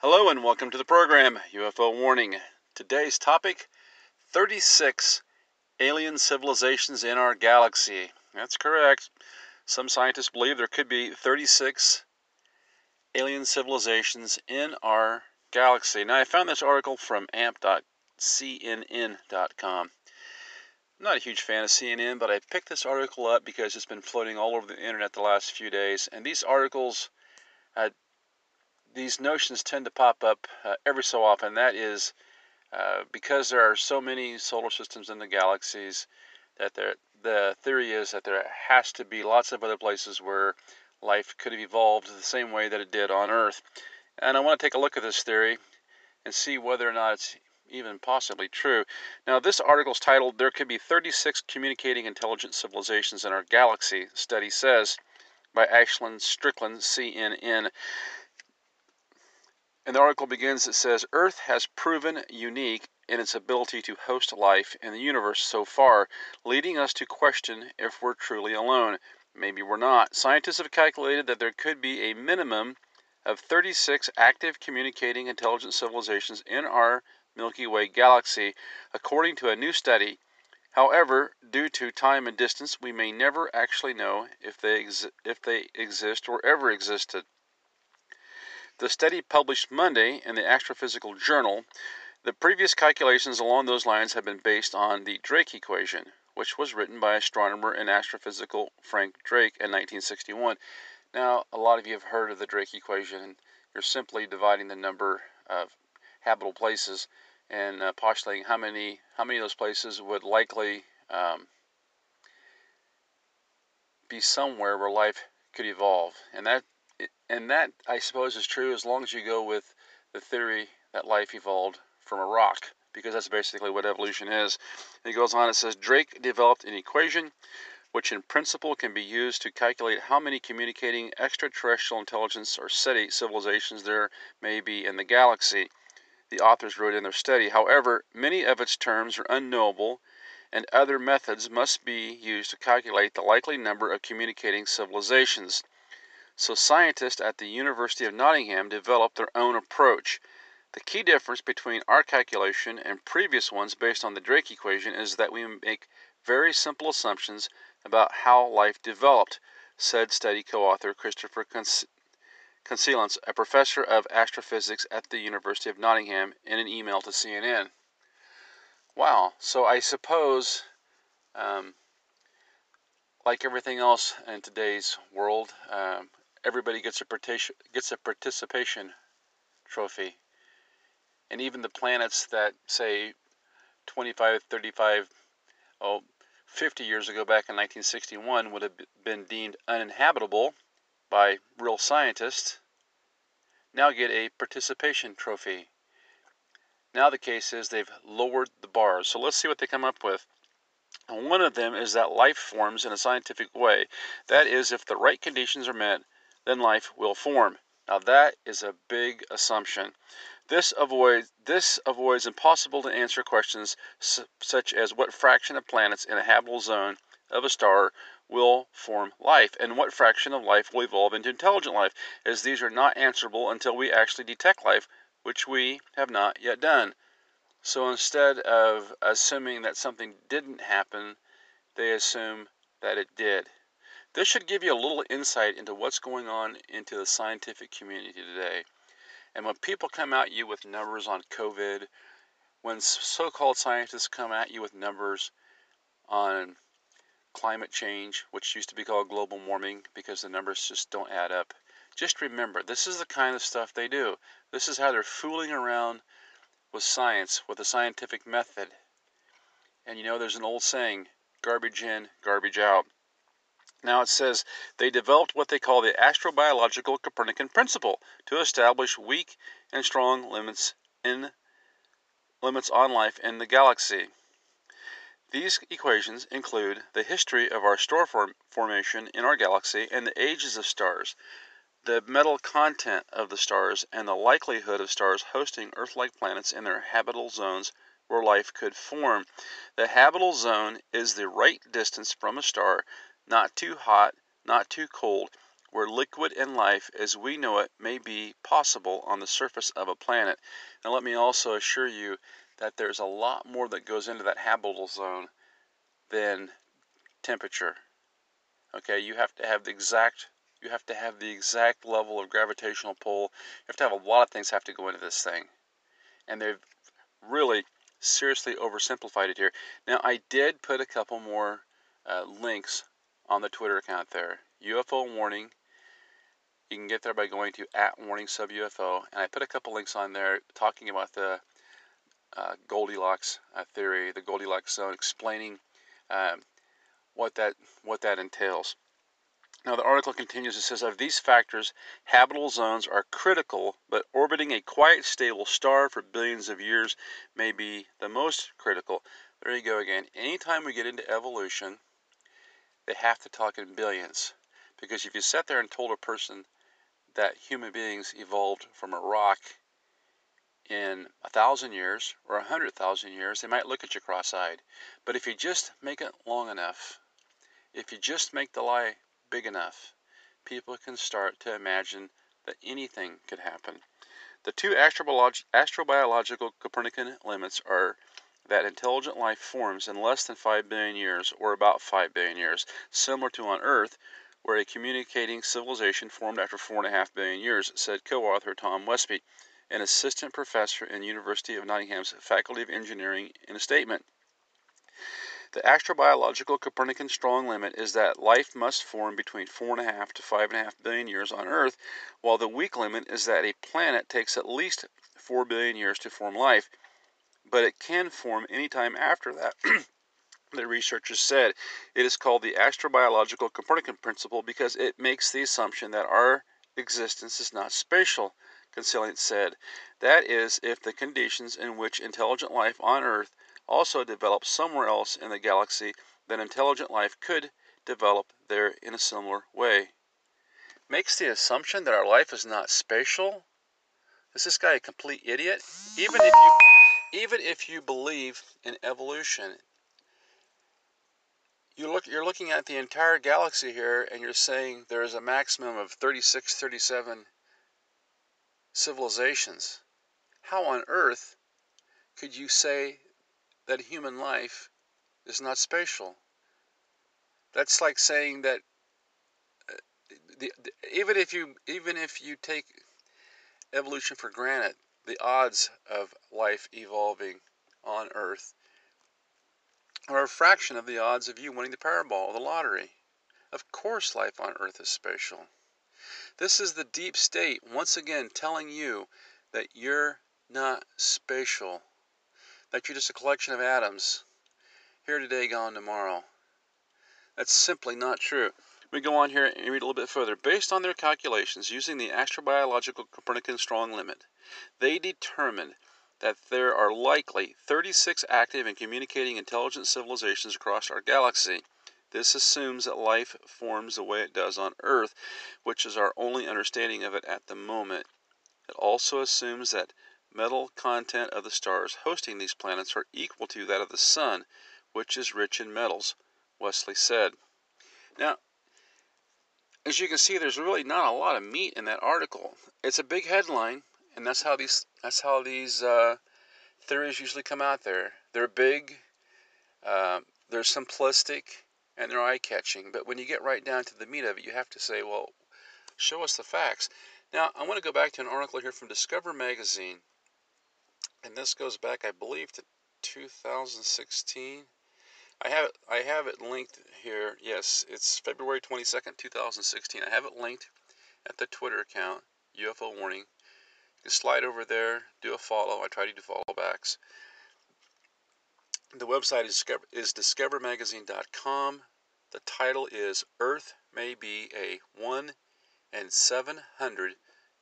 Hello and welcome to the program UFO Warning. Today's topic 36 alien civilizations in our galaxy. That's correct. Some scientists believe there could be 36 alien civilizations in our galaxy. Now, I found this article from amp.cnn.com. Not a huge fan of CNN, but I picked this article up because it's been floating all over the internet the last few days. And these articles, uh, these notions tend to pop up uh, every so often. That is uh, because there are so many solar systems in the galaxies that there, the theory is that there has to be lots of other places where life could have evolved the same way that it did on Earth. And I want to take a look at this theory and see whether or not it's even possibly true. Now, this article is titled There Could Be 36 Communicating Intelligent Civilizations in Our Galaxy, study says, by Ashley Strickland, CNN. And the article begins it says Earth has proven unique in its ability to host life in the universe so far, leading us to question if we're truly alone. Maybe we're not. Scientists have calculated that there could be a minimum of 36 active communicating intelligent civilizations in our Milky Way galaxy, according to a new study. However, due to time and distance, we may never actually know if they, if they exist or ever existed. The study published Monday in the Astrophysical Journal. The previous calculations along those lines have been based on the Drake equation, which was written by astronomer and astrophysical Frank Drake in 1961. Now, a lot of you have heard of the Drake equation. You're simply dividing the number of habitable places and uh, postulating how many how many of those places would likely um, be somewhere where life could evolve. And that and that I suppose is true as long as you go with the theory that life evolved from a rock because that's basically what evolution is. And it goes on, it says Drake developed an equation which in principle can be used to calculate how many communicating extraterrestrial intelligence or CETI civilizations there may be in the galaxy. The authors wrote in their study. However, many of its terms are unknowable, and other methods must be used to calculate the likely number of communicating civilizations. So, scientists at the University of Nottingham developed their own approach. The key difference between our calculation and previous ones based on the Drake equation is that we make very simple assumptions about how life developed, said study co-author Christopher Conselice, a professor of astrophysics at the University of Nottingham, in an email to CNN. Wow, so I suppose, um, like everything else in today's world, um, everybody gets a, gets a participation trophy. And even the planets that say 25, 35, oh, 50 years ago, back in 1961, would have been deemed uninhabitable by real scientists, now get a participation trophy. Now the case is they've lowered the bars. So let's see what they come up with. one of them is that life forms in a scientific way. That is, if the right conditions are met, then life will form. Now that is a big assumption. This avoids this avoids impossible to answer questions such as what fraction of planets in a habitable zone of a star will form life and what fraction of life will evolve into intelligent life as these are not answerable until we actually detect life which we have not yet done. So instead of assuming that something didn't happen, they assume that it did. This should give you a little insight into what's going on into the scientific community today. And when people come at you with numbers on COVID, when so called scientists come at you with numbers on climate change, which used to be called global warming because the numbers just don't add up, just remember this is the kind of stuff they do. This is how they're fooling around with science, with the scientific method. And you know, there's an old saying garbage in, garbage out. Now it says they developed what they call the astrobiological Copernican principle to establish weak and strong limits in limits on life in the galaxy. These equations include the history of our star form formation in our galaxy and the ages of stars, the metal content of the stars, and the likelihood of stars hosting Earth like planets in their habitable zones where life could form. The habitable zone is the right distance from a star, not too hot, not too cold, where liquid and life as we know it may be possible on the surface of a planet. And let me also assure you that there's a lot more that goes into that habitable zone than temperature. Okay, you have to have the exact you have to have the exact level of gravitational pull. You have to have a lot of things have to go into this thing. And they've really seriously oversimplified it here. Now I did put a couple more uh, links on the Twitter account there. UFO warning. You can get there by going to at warning sub UFO, and I put a couple links on there talking about the uh, Goldilocks uh, theory, the Goldilocks zone, explaining um, what that what that entails. Now the article continues. It says of these factors, habitable zones are critical, but orbiting a quiet, stable star for billions of years may be the most critical. There you go again. Anytime we get into evolution, they have to talk in billions, because if you sat there and told a person that human beings evolved from a rock in a thousand years or a hundred thousand years, they might look at you cross eyed. But if you just make it long enough, if you just make the lie big enough, people can start to imagine that anything could happen. The two astrobiolog- astrobiological Copernican limits are that intelligent life forms in less than 5 billion years, or about 5 billion years, similar to on Earth, where a communicating civilization formed after 4.5 billion years, said co author Tom Westby an assistant professor in University of Nottingham's Faculty of Engineering in a statement. The astrobiological Copernican strong limit is that life must form between 4.5 to 5.5 billion years on Earth, while the weak limit is that a planet takes at least 4 billion years to form life, but it can form any time after that. the researchers said it is called the astrobiological Copernican principle because it makes the assumption that our existence is not spatial Conselice said. That is, if the conditions in which intelligent life on Earth also develops somewhere else in the galaxy, then intelligent life could develop there in a similar way. Makes the assumption that our life is not spatial? Is this guy a complete idiot? Even if you even if you believe in evolution, you look you're looking at the entire galaxy here and you're saying there is a maximum of 36 37 civilizations, how on earth could you say that human life is not spatial? That's like saying that uh, the, the, even if you even if you take evolution for granted, the odds of life evolving on Earth are a fraction of the odds of you winning the Powerball or the lottery. Of course, life on Earth is spatial. This is the deep state once again telling you that you're not spatial, that you're just a collection of atoms, here today, gone tomorrow. That's simply not true. We go on here and read a little bit further. Based on their calculations using the astrobiological Copernican strong limit, they determined that there are likely 36 active and communicating intelligent civilizations across our galaxy. This assumes that life forms the way it does on Earth, which is our only understanding of it at the moment. It also assumes that metal content of the stars hosting these planets are equal to that of the Sun, which is rich in metals, Westby said. Now, as you can see, there's really not a lot of meat in that article. It's a big headline, and that's how these that's how these uh, theories usually come out there. They're big, uh, they're simplistic, and they're eye catching. But when you get right down to the meat of it, you have to say, well, show us the facts. Now, I want to go back to an article here from Discover Magazine. And this goes back, I believe, to 2016. I have it, I have it linked here. Yes, it's February 22nd, 2016. I have it linked at the Twitter account, UFO Warning. You can slide over there, do a follow. I try to do follow backs. The website is, discover, is discovermagazine.com. The title is Earth May Be a 1 and 700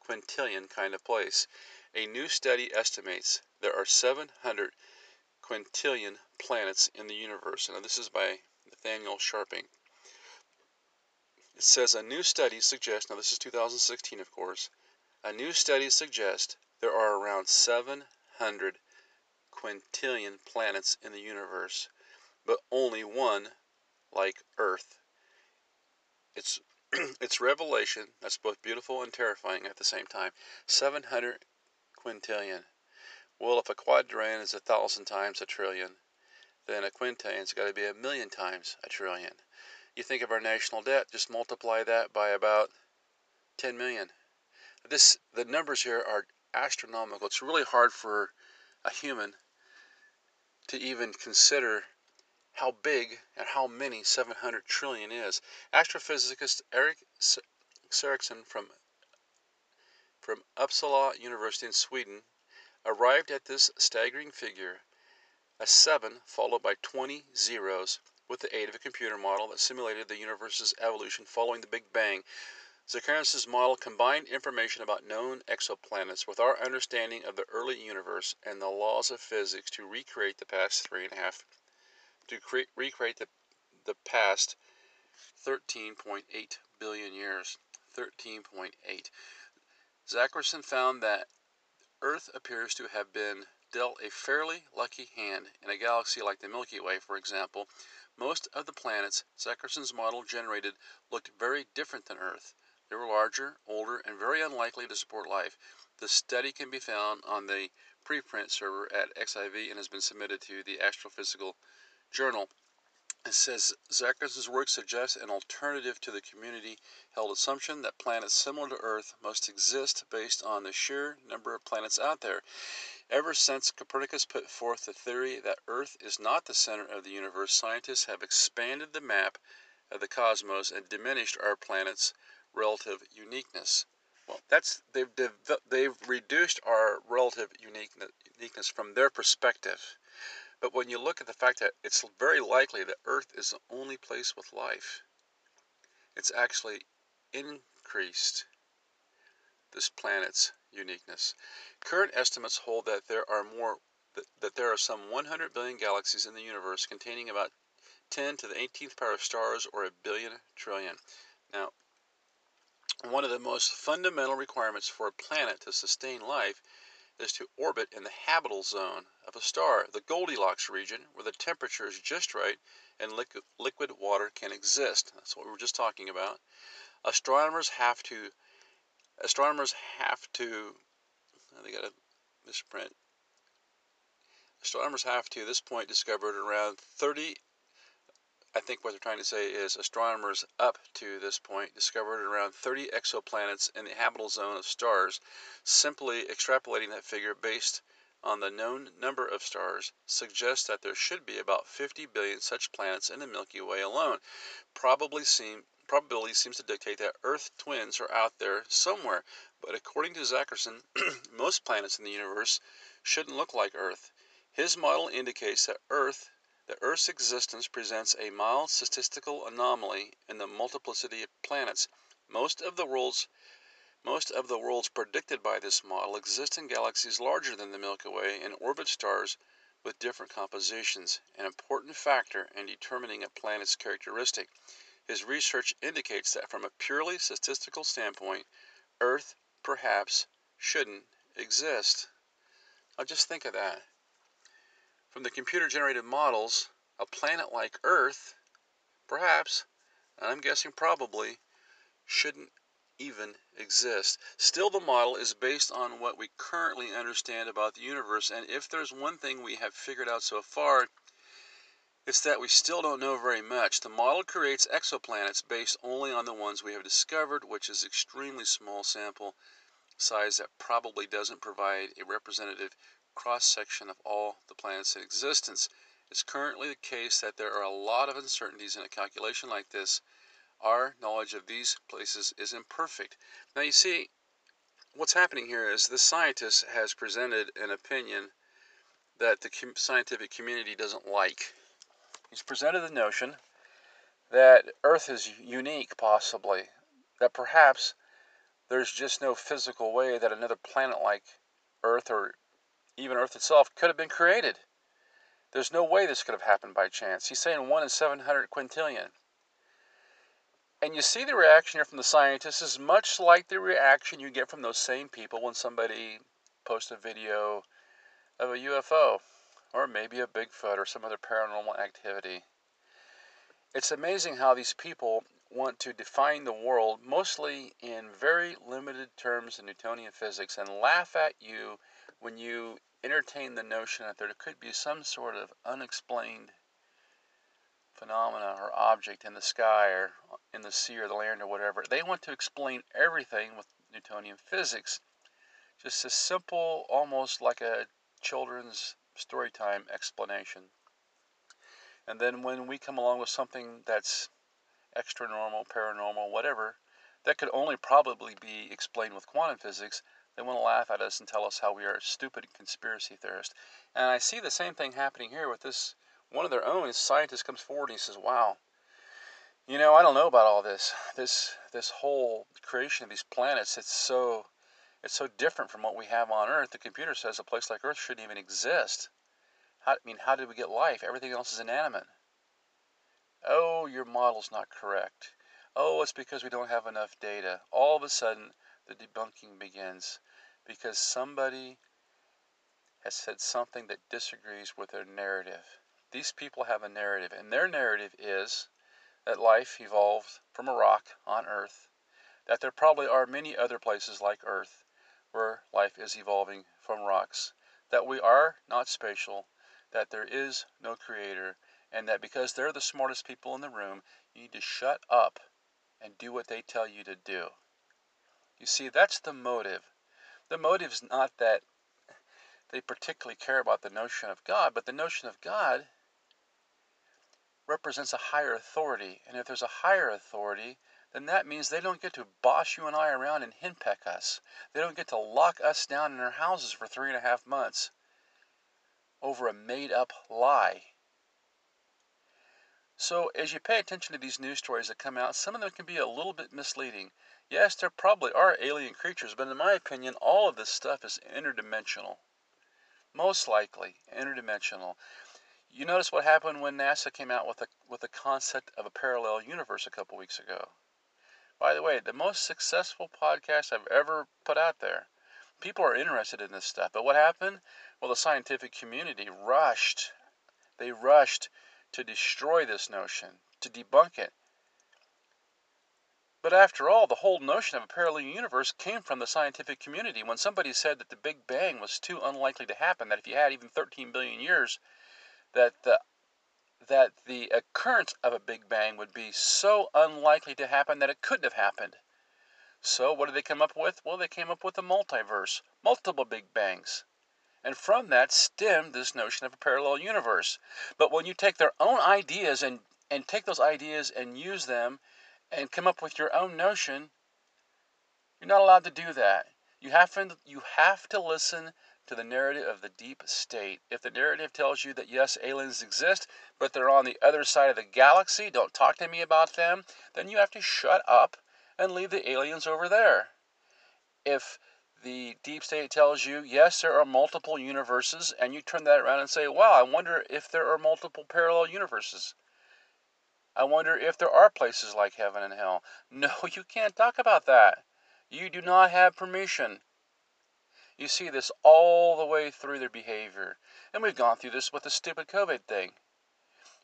quintillion kind of place. A new study estimates there are 700 quintillion planets in the universe. Now, this is by Nathaniel Scharping. It says a new study suggests, now this is 2016, of course, a new study suggests there are around 700 quintillion planets in the universe, but only one like Earth. It's it's revelation that's both beautiful and terrifying at the same time. 700 quintillion. Well, if a quadrillion is a thousand times a trillion, then a quintillion's got to be a million times a trillion. You think of our national debt, just multiply that by about 10 million. This the numbers here are astronomical. It's really hard for a human to even consider how big and how many 700 trillion is. Astrophysicist Eric Zackrisson from from Uppsala University in Sweden arrived at this staggering figure, a 7 followed by 20 zeros, with the aid of a computer model that simulated the universe's evolution following the Big Bang. Zackrisson's model combined information about known exoplanets with our understanding of the early universe and the laws of physics to recreate the past three and a half to cre- recreate the, the past 13.8 billion years. 13.8. Zackrisson found that Earth appears to have been dealt a fairly lucky hand in a galaxy like the Milky Way, for example. Most of the planets Zackrisson's model generated looked very different than Earth. They were larger, older, and very unlikely to support life. The study can be found on the preprint server at arXiv and has been submitted to the Astrophysical Journal. It says Zackrisson's work suggests an alternative to the community held assumption that planets similar to Earth must exist based on the sheer number of planets out there. Ever since Copernicus put forth the theory that Earth is not the center of the universe, scientists have expanded the map of the cosmos and diminished our planet's relative uniqueness. Well, that's they've they've reduced our relative uniqueness from their perspective. But when you look at the fact that it's very likely that Earth is the only place with life, it's actually increased this planet's uniqueness. Current estimates hold that there are more that, that there are some 100 billion galaxies in the universe containing about 10 to the 18th power of stars or a billion trillion. Now, one of the most fundamental requirements for a planet to sustain life is to orbit in the habitable zone of a star, the Goldilocks region, where the temperature is just right and liquid, liquid water can exist. That's what we were just talking about. Astronomers have to astronomers have to they got a misprint. Astronomers have to, at this point, discovered around 30 I think what they're trying to say is astronomers up to this point discovered around 30 exoplanets in the habitable zone of stars. Simply extrapolating that figure based on the known number of stars suggests that there should be about 50 billion such planets in the Milky Way alone. Probably seem probability seems to dictate that Earth twins are out there somewhere, but according to Zackrisson, most planets in the universe shouldn't look like Earth. His model indicates that Earth the Earth's existence presents a mild statistical anomaly in the multiplicity of planets. Most of the worlds most of the worlds predicted by this model exist in galaxies larger than the Milky Way and orbit stars with different compositions, an important factor in determining a planet's characteristic. His research indicates that from a purely statistical standpoint, Earth perhaps shouldn't exist. Now just think of that. From the computer generated models, a planet like Earth, perhaps, and I'm guessing probably, shouldn't even exist. Still, the model is based on what we currently understand about the universe, and if there's one thing we have figured out so far, it's that we still don't know very much. The model creates exoplanets based only on the ones we have discovered, which is extremely small sample size that probably doesn't provide a representative cross section of all the planets in existence. It's currently the case that there are a lot of uncertainties in a calculation like this. Our knowledge of these places is imperfect. Now, you see, what's happening here is the scientist has presented an opinion that the scientific community doesn't like. He's presented the notion that Earth is unique, possibly, that perhaps there's just no physical way that another planet like Earth or even Earth itself could have been created. There's no way this could have happened by chance. He's saying 1 in 700 quintillion. And you see the reaction here from the scientists is much like the reaction you get from those same people when somebody posts a video of a UFO or maybe a Bigfoot or some other paranormal activity. It's amazing how these people want to define the world mostly in very limited terms in Newtonian physics and laugh at you when you entertain the notion that there could be some sort of unexplained phenomena or object in the sky or in the sea or the land or whatever. They want to explain everything with Newtonian physics. Just a simple, almost like a children's story time explanation. And then when we come along with something that's extra normal, paranormal, whatever, that could only probably be explained with quantum physics, they want to laugh at us and tell us how we are stupid conspiracy theorists. And I see the same thing happening here with this one of their own scientist comes forward and he says, "Wow, you know, I don't know about all this. This this whole creation of these planets, it's so it's so different from what we have on Earth. The computer says a place like Earth shouldn't even exist. How, I mean, how did we get life? Everything else is inanimate. Oh, your model's not correct. Oh, it's because we don't have enough data. All of a sudden, the debunking begins because somebody has said something that disagrees with their narrative. These people have a narrative, and their narrative is that life evolved from a rock on Earth, that there probably are many other places like Earth where life is evolving from rocks, that we are not spatial, that there is no creator, and that because they're the smartest people in the room, you need to shut up and do what they tell you to do. You see, that's the motive. The motive is not that they particularly care about the notion of God, but the notion of God represents a higher authority. And if there's a higher authority, then that means they don't get to boss you and I around and henpeck us. They don't get to lock us down in our houses for three and a half months over a made up lie. So, as you pay attention to these news stories that come out, some of them can be a little bit misleading. Yes, there probably are alien creatures, but in my opinion, all of this stuff is interdimensional. Most likely, interdimensional. You notice what happened when NASA came out with a with the concept of a parallel universe a couple weeks ago. By the way, the most successful podcast I've ever put out there. People are interested in this stuff. But what happened? Well, the scientific community rushed. They rushed to destroy this notion, to debunk it. But after all, the whole notion of a parallel universe came from the scientific community. When somebody said that the Big Bang was too unlikely to happen, that if you had even 13 billion years, that the that the occurrence of a Big Bang would be so unlikely to happen that it couldn't have happened. So, what did they come up with? Well, they came up with a multiverse, multiple Big Bangs. And from that stemmed this notion of a parallel universe. But when you take their own ideas and, and take those ideas and use them and come up with your own notion, you're not allowed to do that. You have to, you have to listen to the narrative of the deep state. If the narrative tells you that yes, aliens exist, but they're on the other side of the galaxy, don't talk to me about them, then you have to shut up and leave the aliens over there. If the deep state tells you, yes, there are multiple universes, and you turn that around and say, wow, I wonder if there are multiple parallel universes. I wonder if there are places like heaven and hell. No, you can't talk about that. You do not have permission. You see this all the way through their behavior. And we've gone through this with the stupid COVID thing.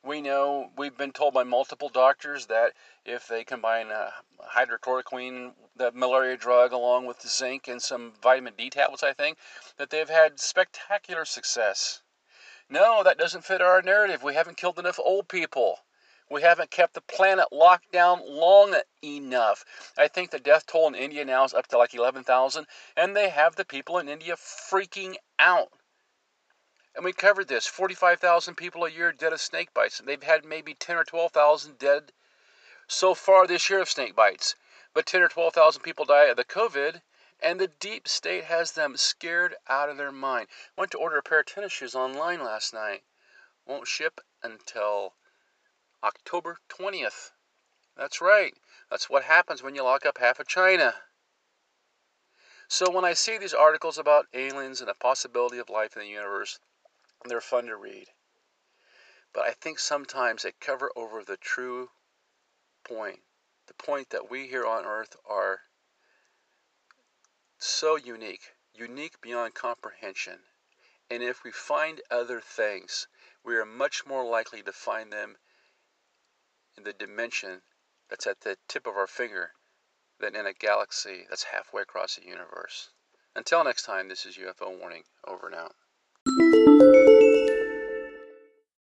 We know we've been told by multiple doctors that if they combine uh, hydrochloroquine, the malaria drug, along with zinc and some vitamin D tablets, I think, that they've had spectacular success. No, that doesn't fit our narrative. We haven't killed enough old people. We haven't kept the planet locked down long enough. I think the death toll in India now is up to like 11,000, and they have the people in India freaking out. And we covered this 45,000 people a year dead of snake bites. And they've had maybe 10 or 12,000 dead so far this year of snake bites. But 10 or 12,000 people die of the COVID, and the deep state has them scared out of their mind. Went to order a pair of tennis shoes online last night. Won't ship until October 20th. That's right. That's what happens when you lock up half of China. So when I see these articles about aliens and the possibility of life in the universe, they're fun to read. But I think sometimes they cover over the true point. The point that we here on earth are so unique, unique beyond comprehension. And if we find other things, we are much more likely to find them in the dimension that's at the tip of our finger than in a galaxy that's halfway across the universe. Until next time, this is UFO Warning. Over and out.